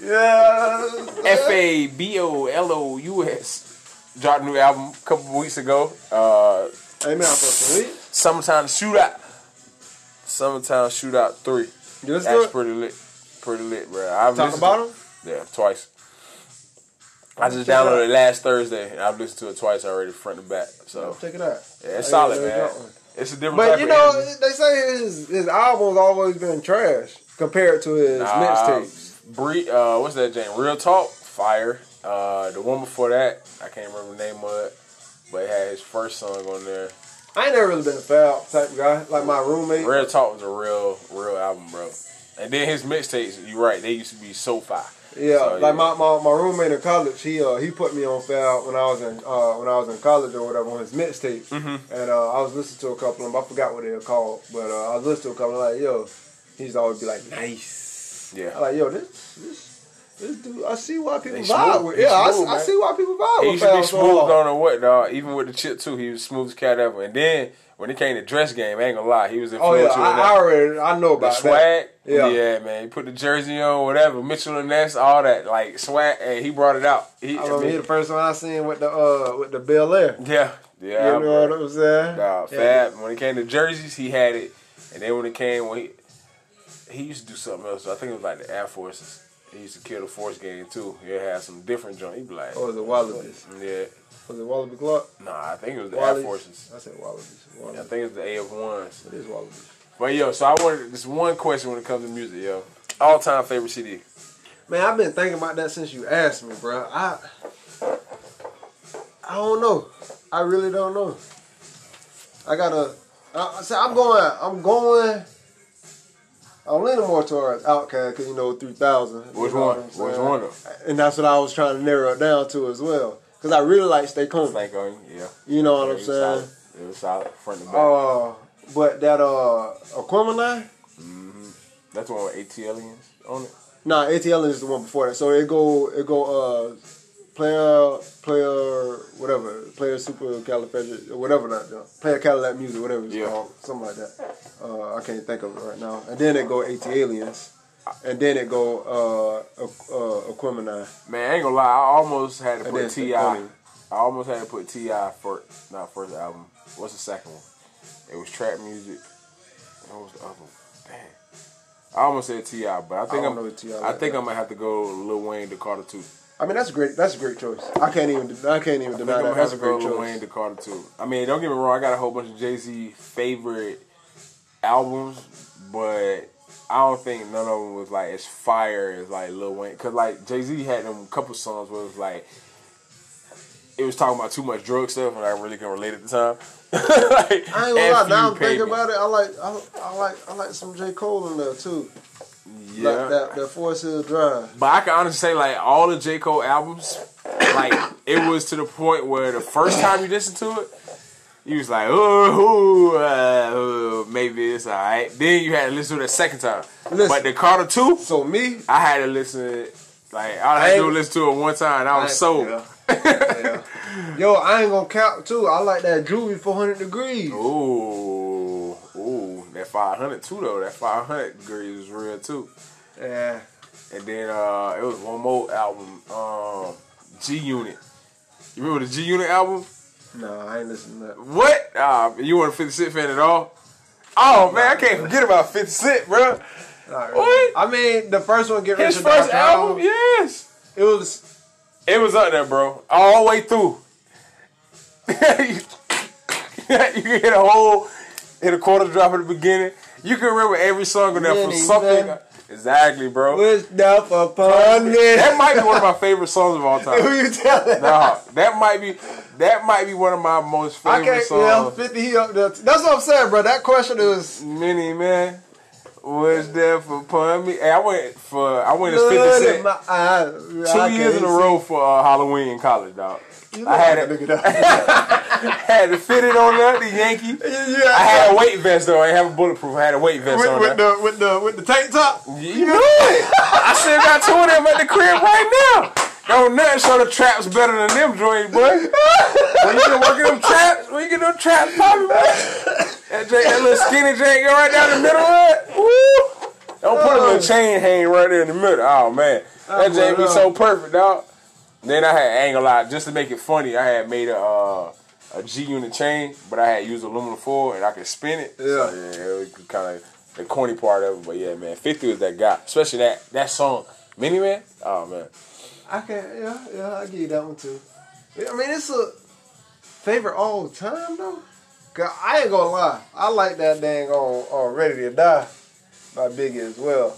yeah. F A B O L O U S dropped a new album a couple weeks ago. Uh, Hey man. Summertime Shootout. Summertime Shootout three. You That's pretty lit. Pretty lit, bro. I've Talk listened about to, him. Yeah, twice. I just it downloaded it last Thursday and I've listened to it twice already, front to back. So Check it out. yeah, it's I solid, man. never got one. It's a different But you know, energy. they say his his album's always been trash compared to his Nah, mixtapes. Bree, uh, what's that, Jane? Real Talk, Fire. Uh, the one before that, I can't remember the name of it, but it had his first song on there. I ain't never really been a foul type of guy. Like my roommate. Real Talk was a real, real album, bro. And then his mixtapes, you're right, they used to be so fire. Yeah, So, like yeah. my, my, my roommate in college, he uh, he put me on foul when I was in uh, when I was in college or whatever on his mixtape, Mm-hmm. and uh, I was listening to a couple of them. I forgot what they were called, but uh, I was listening to a couple. Of them, like yo, he's always be like nice. Yeah. I like yo, this this this dude. I see why people They vibe smooth. with. Yeah, I, smooth, I man. see why people vibe He with used to be smooth on the what, dog. Even with the chip too, he was smooth as cat ever. And then when it came to dress game, I ain't gonna lie, he was influential. Oh yeah, I. I already I know the about swag, that. Yeah. yeah. man. He put the jersey on, whatever. Mitchell and Ness, all that, like swag, and he brought it out. He, I I mean, he the first one I seen with the uh with the Bel Air. yeah, yeah. You know what I'm saying? Yeah. Fab. When it came to jerseys, he had it, and then when it came when he he used to do something else. I think it was like the Air Forces. He used to kill the Force game too. He had some different joint. He'd be like, Or was it Wallabees? yeah, Was it Wallabee Clark? nah. I think it was the Wallabees? Air Forces. I said Wallabees. I Wallabees. think it's the AF ones. It is Wallabees. But yo, so I wanted this one question when it comes to music, yo. All time favorite CD. Man, I've been thinking about that since you asked me, bro. I I don't know. I really don't know. I gotta. I, I say I'm going. I'm going. I'm leaning more towards Outkast because you know 3000. Which you know one? Which one though? And that's what I was trying to narrow it down to as well. Because I really like Stay. Think on yeah. You know what it I'm saying? solid. It was solid, front to back. Uh, but that uh, Aquemini? That's the one with ATLiens on it. Nah, ATL is the one before that. So it go it go uh player player whatever player super califragilistic whatever that uh, player Cadillac music whatever it's Yeah. called something like that. Uh, I can't think of it right now. And then it go ATLiens, and then it go uh uh Aquemini. Man, I ain't gonna lie, I almost had to put Ti. I almost had to put T.I. first, not first album. What's the second one? It was trap music. What was the other one? Damn. I almost said T.I., but I think I I'm. don't know T.I. I like think that. I might have to go Lil Wayne to Carter two. I mean that's a great that's a great choice. I can't even I can't even I deny I'm that. gonna have That's to a go great Lil Wayne choice. to Carter two. I mean, don't get me wrong, I got a whole bunch of Jay Z favorite albums, but I don't think none of them was like as fire as like Lil Wayne. Cause like Jay Z had them couple songs where it was like it was talking about too much drug stuff, and I really can relate at the time. <laughs> like, I ain't gonna lie. Now I'm thinking pavement. about it. I like I, I like I like some J Cole in there too. Yeah. Like that that Forest Hill Drive. But I can honestly say, like, all the J. Cole albums, like, it was to the point where the first time you listen to it, you was like, oh, uh, maybe it's alright. Then you had to listen to it a second time. Listen. But the Carter 2, So me, I had to listen to it, like, all I had to do listen to it one time, and I was I- sold. yeah. Yeah. <laughs> Yo, I ain't gonna count too. I like that Juvie 400 degrees. Ooh, ooh, that 500 too, though. That 500 degrees is real, too. Yeah. And then uh, it was one more album, um, G Unit. You remember the G Unit album? No, I ain't listening to that. What? Uh, you weren't a 50 Cent fan at all? Oh man, I can't forget about 50 Cent, bro. Not What? I mean, the first one, Get Rich His or Die first Trying, album, yes. It was. It was up there, bro. All the way through. <laughs> you hit a whole, hit a quarter drop at the beginning. You can remember every song on there from something. Exactly, bro. Wish death upon me. That might be one of my favorite songs of all time. <laughs> Who you telling? Nah, that might be that might be one of my most I favorite can't. Yeah, 50 he up there. That's what I'm saying, bro. That question is. Many man was there for upon me. Hey, I went for I went as Blood fifty cent two I years in a row for uh, Halloween in college, dog. I had it. like a had to fit it on there, the Yankee. yeah, I had a weight vest though. I didn't have a bulletproof. I had a weight vest with, on with there. the with the with the tank top. You know it. I still got two of them at the crib right now. Don't nothing show the traps better than them joints, boy. when you been working them traps, when you get them traps popping, boy. That, jank, that little skinny jank go right down the middle of it. Woo! Don't put a little oh. chain hanging right there in the middle. Oh man, that oh, jank be so oh. perfect, dog. Then I had ain't gonna just to make it funny, I had made a uh, a G unit chain, but I had used aluminum foil and I could spin it. So, Yeah. yeah, it was kind of the corny part of it. But yeah, man, Fifty was that guy, especially that that song, Many Men. Oh man, I can yeah yeah I give you that one too. I mean it's a favorite all time though. 'Cause I ain't gonna lie, I like that dang on, on Ready to Die by Biggie as well.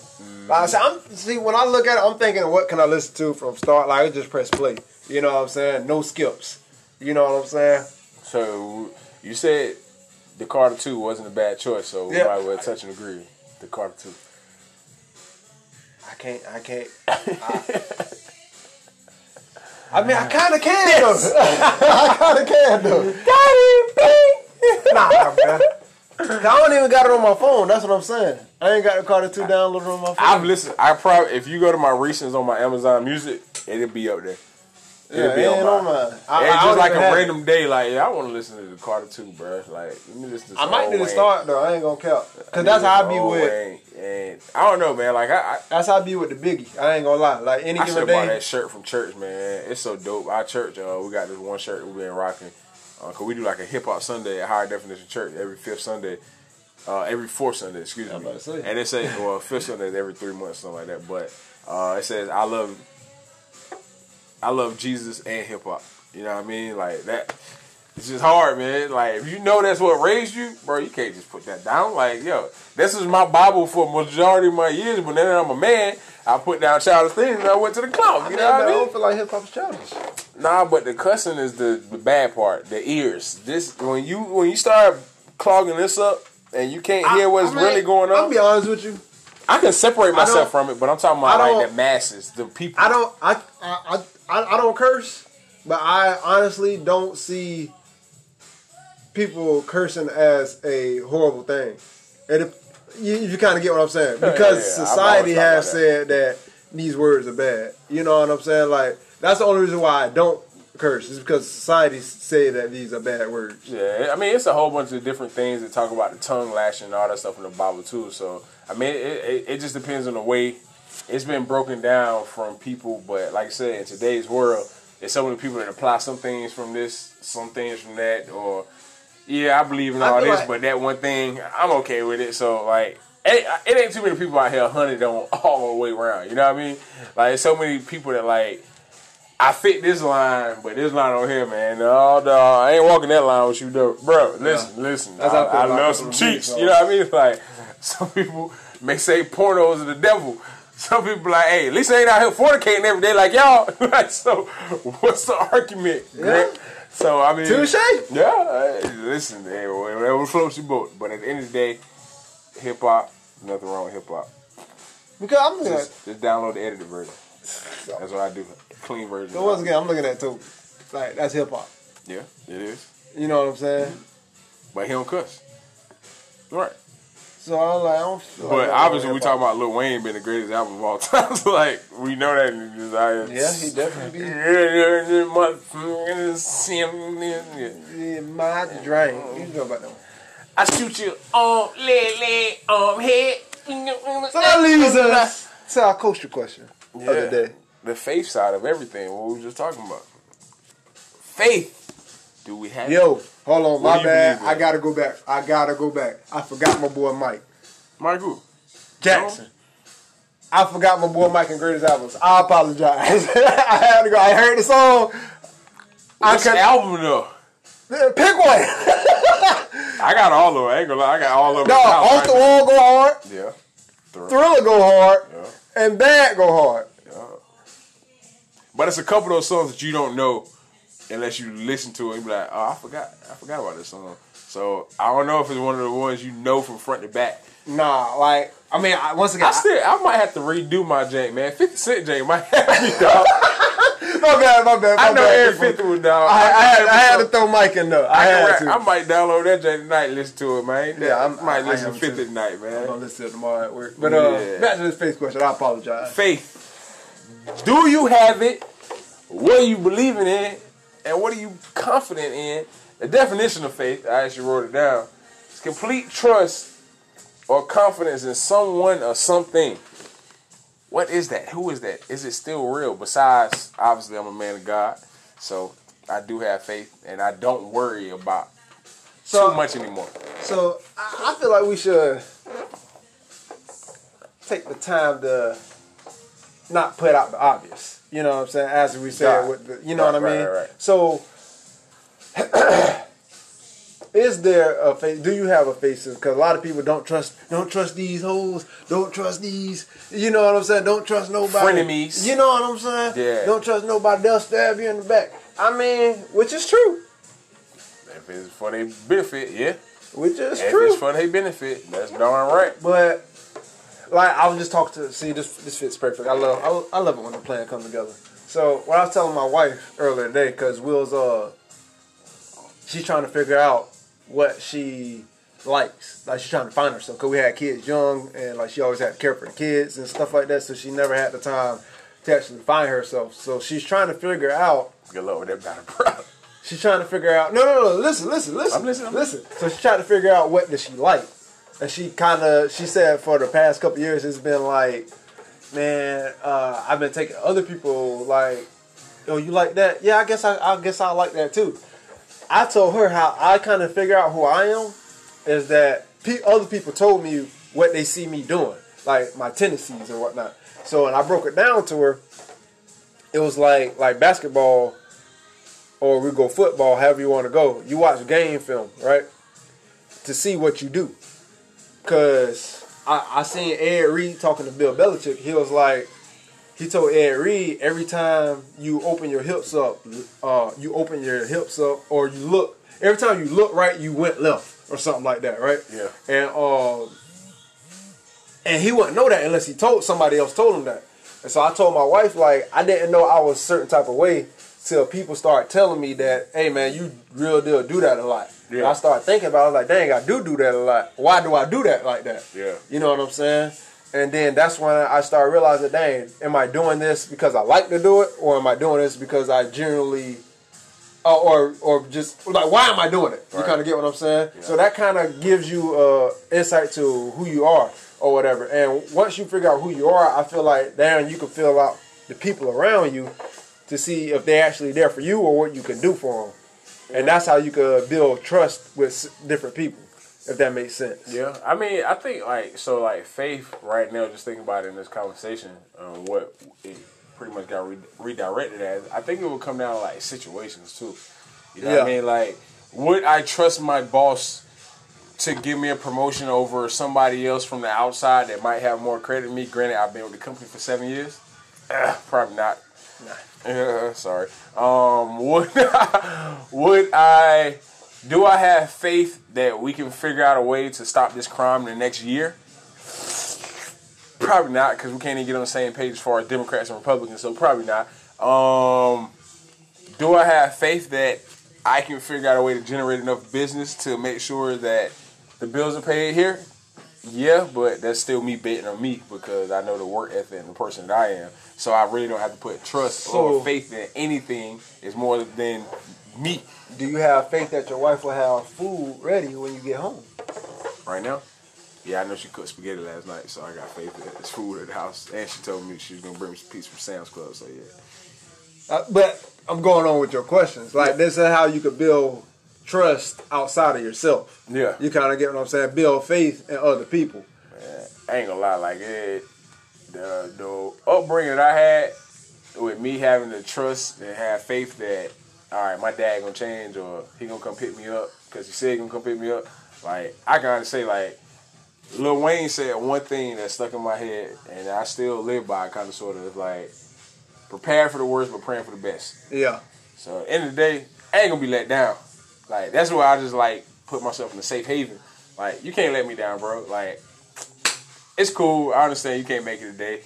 Like I said, I'm see when I look at it, I'm thinking what can I listen to from start? Like I just press play. You know what I'm saying? No skips. You know what I'm saying? so you said the Carter Two wasn't a bad choice, so we Yeah. might well touch and agree. The Carter Two. I can't. I can't. <laughs> I, I mean, I kind of can though. <laughs> I kind of can though. Nah, man. I don't even got it on my phone. That's what I'm saying. I ain't got the Carter 2 downloaded on my phone. I've listened. I probably if you go to my recents on my Amazon Music, it'll be up there. yeah, It'll be it on ain't mine. on mine. I, it's I just like a have it. random day. Like, yeah, I want to listen to the Carter Two, bro. Like, let me listen to I might old need to Wayne. start though. I ain't gonna count. Cause that's how I be with. Wayne. And I don't know, man. Like, I, That's how I be with the Biggie. I ain't gonna lie. Like any I, I should given have bought that shirt from church, man. It's so dope. Our church, uh, we got this one shirt we've been rocking. Uh, Cause we do like a hip hop Sunday at High Definition Church every fifth Sunday, uh, every fourth Sunday, excuse me. I'm about to say. And it says, well, fifth Sunday is every three months, something like that. But uh, it says, I love, I love Jesus and hip hop. You know what I mean? Like that. It's just hard, man. Like if you know that's what raised you, bro, you can't just put that down. Like yo, this is my Bible for majority of my years. But then I'm a man. I put down childish things and I went to the club. You know what I mean? I don't feel like hip hop's childish. Nah, but the cussing is the, the bad part. The ears. This when you when you start clogging this up and you can't hear what's I mean, really going on. I'll be honest with you. I can separate myself from it, but I'm talking about like the masses, the people. I don't. I I I, I don't curse, but I honestly don't see people cursing as a horrible thing. And if you, you kind of get what I'm saying, because yeah, yeah. Society has about said that these words are bad. You know what I'm saying? Like that's the only reason why I don't curse is because society say that these are bad words. Yeah, I mean it's a whole bunch of different things that talk about the tongue lashing and all that stuff in the Bible too. So I mean, it, it, it just depends on the way it's been broken down from people. But like I said, in today's world, there's so many people that apply some things from this, some things from that, or yeah, I believe in all this, like- but that one thing I'm okay with it. So like. It, it ain't too many people out here hunted on <laughs> all the way around. You know what I mean? Like so many people that like I fit this line, but this line on here, man. No, no, I ain't walking that line with you, though, bro. Listen, listen. That's I, I I love some cheeks. You know what I mean? Like <laughs> some people may say pornos are the devil. Some people like, hey, at least ain't out here fornicating every day like y'all. <laughs> like, so what's the argument? Grant? So I mean, Touche. Yeah, hey, listen, hey, whatever floats your boat. But at the end of the day, hip hop, nothing wrong with hip hop. Because I'm. Just, just download the edited version. That's what I do. Clean version. So once again, I'm looking at too. Like that's hip hop. Yeah, it is. You know what I'm saying? But he don't cuss. Right. So I'm like, I don't feel But that obviously, we talking about Lil Wayne being the greatest album of all time. <laughs> so like, we know that in eyes. Yeah, he definitely be Yeah. in my drink. You know about that one. I shoot you on leg, leg, on head. So that leaves us to our culture question of the day. The faith side of everything. What we were just talking about. Faith. Do we have? Yo, hold on, What my bad. I gotta go back. I gotta go back. I forgot my boy Mike Michael. Jackson. I forgot my boy Mike and greatest albums. I apologize. <laughs> I had to go. I heard the song. I What's could the album though? pick one. <laughs> I got all of them. I ain't gonna lie. I got all of them. no, off the wall go hard. Yeah. Thriller. Thriller go hard. Yeah. And bad go hard. But it's a couple of those songs that you don't know unless you listen to it and be like, oh, I forgot. I forgot about this song. So I don't know if it's one of the ones you know from front to back. Nah, like I mean, I, once again, I still, I might have to redo my jank, man. 50 Cent jank might have me, dog. <laughs> my bad, my bad. My I know bad, people. 50 was dog. I, I, had, I had to throw Mike in there. I, I, had to. I might download that jank tonight and listen to it, man. Yeah, I I'm- might I- I listen to 50 too. tonight, I'm man. gonna listen to it tomorrow at work. But uh, back to this face question. I apologize. Faith. Do you have it? What are you believing in? And what are you confident in? The definition of faith, I actually wrote it down, is complete trust or confidence in someone or something. What is that? Who is that? Is it still real? Besides, obviously, I'm a man of God, so I do have faith, and I don't worry about So- too much anymore. So I, I feel like we should take the time to not put out the obvious. You know what I'm saying? As we said, Right. with the, you know Right, what I mean. right, right. So, <clears throat> is there a face? Do you have a face? Because a lot of people don't trust, don't trust these hoes, don't trust these. You know what I'm saying? Don't trust nobody. Frenemies. You know what I'm saying? Yeah. Don't trust nobody. They'll stab you in the back. I mean, which is true. If it's for their benefit, yeah. Which is If true. it's for their benefit, that's darn right. But like I was just talking to see this this fits perfect. I love I, I love it when the plan comes together. So what I was telling my wife earlier today, because Will's uh she's trying to figure out what she likes. Like she's trying to find herself because we had kids young and like she always had to care for the kids and stuff like that. So she never had the time to actually find herself. So she's trying to figure out Good luck with that battle, bro. She's trying to figure out. No, no, no. Listen, listen, listen. I'm listening, I'm listen. So she's trying to figure out what does she like, and she kind of she said for the past couple years it's been like, man, uh, I've been taking other people like, oh, you like that? Yeah, I guess I, I guess I like that too. I told her how I kind of figure out who I am is that pe- other people told me what they see me doing, like my tendencies and whatnot. So, and I broke it down to her. It was like like basketball or we go football, however you want to go. You watch game film, right? To see what you do. Cause I, I seen Ed Reed talking to Bill Belichick. He was like, he told Ed Reed every time you open your hips up, uh, you open your hips up, or you look. Every time you look right, you went left, or something like that, right? Yeah. And um, and he wouldn't know that unless he told somebody else told him that. And so I told my wife like I didn't know I was a certain type of way till people start telling me that, hey man, you real deal do that a lot. Yeah. I started thinking about it, I was like, dang, I do do that a lot. Why do I do that like that? Yeah. You know what I'm saying? And then that's when I started realizing, dang, am I doing this because I like to do it, or am I doing this because I generally, uh, or or just like why am I doing it? You Right. kind of get what I'm saying? Yeah. So that kind of gives you uh, insight to who you are or whatever. And once you figure out who you are, I feel like then you can fill out the people around you to see if they're actually there for you or what you can do for them. And that's how you could build trust with different people, if that makes sense. Yeah, I mean, I think like so, like faith right now. Just thinking about it in this conversation, um, what it, pretty much got re- redirected as. I think it would come down to like situations too. You know what I mean? Like, would I trust my boss to give me a promotion over somebody else from the outside that might have more credit than me? Granted, I've been with the company for seven years. Eh, <clears throat> probably not. <laughs> Sorry. Um, would <laughs> would I? Do I have faith that we can figure out a way to stop this crime in the next year? Probably not, because we can't even get on the same page as far as Democrats and Republicans. So probably not. Um, do I have faith that I can figure out a way to generate enough business to make sure that the bills are paid here? Yeah, but that's still me betting on me because I know the work ethic and the person that I am. So I really don't have to put trust So- or faith in anything. It's more than me Do you have faith that your wife will have food ready when you get home? right now. Yeah, I know she cooked spaghetti last night, so I got faith that it's food at the house. And she told me she was gonna bring me some pizza from Sam's Club. So yeah, Uh, but I'm going on with your questions. Like this is how you could build trust outside of yourself. yeah. You kind of get what I'm saying. Build faith in other people. I ain't gonna lie, like it, the the upbringing that I had with me having to trust and have faith that all right, my dad gonna change or he gonna come pick me up because he said he gonna come pick me up. Like I can say like Lil Wayne said one thing that stuck in my head and I still live by kind of sort of like prepare for the worst but praying for the best. Yeah. So at the end of the day, I ain't gonna be let down. Like that's why I just like put myself in a safe haven. Like you can't let me down, bro. Like it's cool. I understand you can't make it today.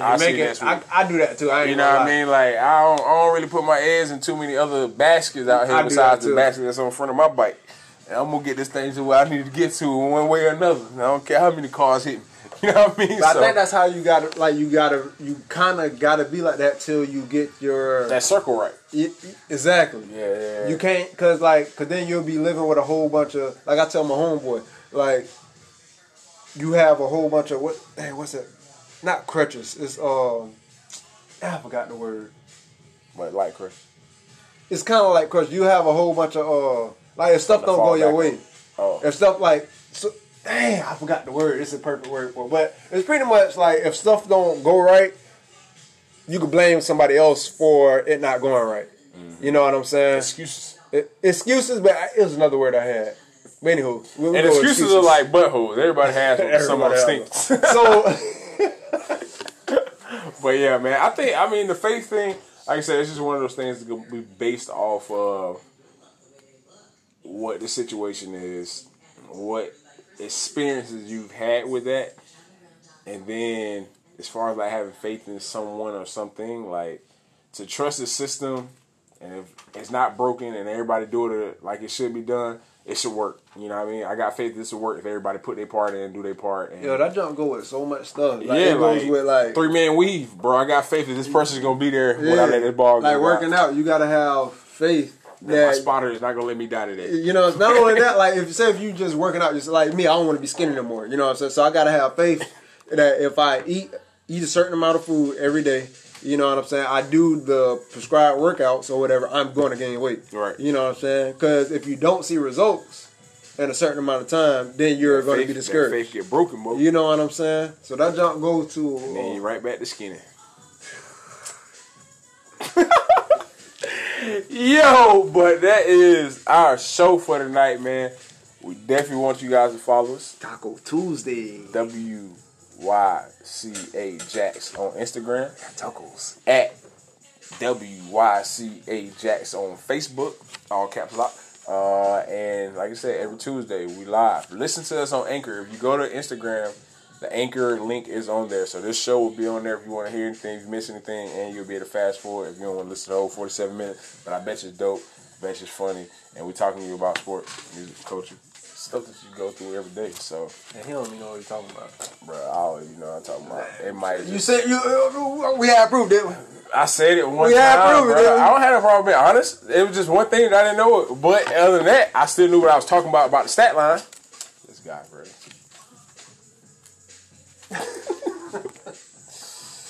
I see make it- I, I do that too. I ain't you know what I mean. Like I don't, I don't really put my eggs in too many other baskets out here I besides the basket that's on front of my bike. And I'm gonna get this thing to where I need to get to in one way or another. I don't care how many cars hit me. <laughs> You know what I mean? But so I think that's how you gotta like you gotta you kind of gotta be like that till you get your that circle right. Y- exactly. Yeah, yeah, yeah. You can't cause like cause then you'll be living with a whole bunch of like I tell my homeboy like you have a whole bunch of what hey what's that not crutches it's um I forgot the word But like Chris. it's kind of like crutch you have a whole bunch of uh like if stuff don't go your way. Oh. if stuff like so, dang I forgot the word it's a perfect word for it. but it's pretty much like if stuff don't go right you can blame somebody else for it not going right Mm-hmm. you know what I'm saying Excuses. it, excuses, but I- it was another word I had. But anywho, we, we And with excuses, are like buttholes. Everybody has one. Everybody them has stinks. <laughs> So <laughs> But yeah, man, I think I mean the faith thing. Like I said, it's just one of those things that be based off of what the situation is, what experiences you've had with that, and then as far as like having faith in someone or something, like to trust the system, and if it's not broken and everybody do it like it should be done, it should work. You know what I mean? I got faith this will work if everybody put their part in, do their part. And yo, that jump go with so much stuff. Like, yeah, it goes like, with like three man weave, bro. I got faith that this person's gonna be there when I let this ball go. like working out. You gotta have faith That my spotter is not gonna let me die today. you know. It's not <laughs> only that. Like if say if you just working out, just like me, I don't want to be skinny no more. You know what I'm saying? So I gotta have faith that if I eat eat a certain amount of food every day. You know what I'm saying? I do the prescribed workouts or whatever. I'm going to gain weight. Right. You know what I'm saying? Because if you don't see results in a certain amount of time, then you're going to be that discouraged. Faith get broken, bro. You know what I'm saying? So that jump goes to. And then you uh, right back to skinny. <laughs> Yo, but that is our show for tonight, man. We definitely want you guys to follow us. Taco Tuesday. W Y C A Jax on Instagram. Tacos. at WYCA Jacks on Facebook, all caps lock. Uh, and like I said, every Tuesday we live. Listen to us on Anchor. If you go to Instagram, the Anchor link is on there. So this show will be on there if you want to hear anything, if you miss anything, and you'll be able to fast forward if you don't want to listen to the whole 47 minutes. But I bet you it's dope. I bet you it's funny. And we're talking to you about sports, music, culture, stuff that you go through every day. So, And he don't even know what you're talking about. bro, I always, you know what I'm talking about. It might You just- said you. We had proof, didn't we? I said it one We had time, proof, bro. I don't have a problem being honest. It was just one thing that I didn't know. But other than that, I still knew what I was talking about about the stat line. This guy, bro. <laughs>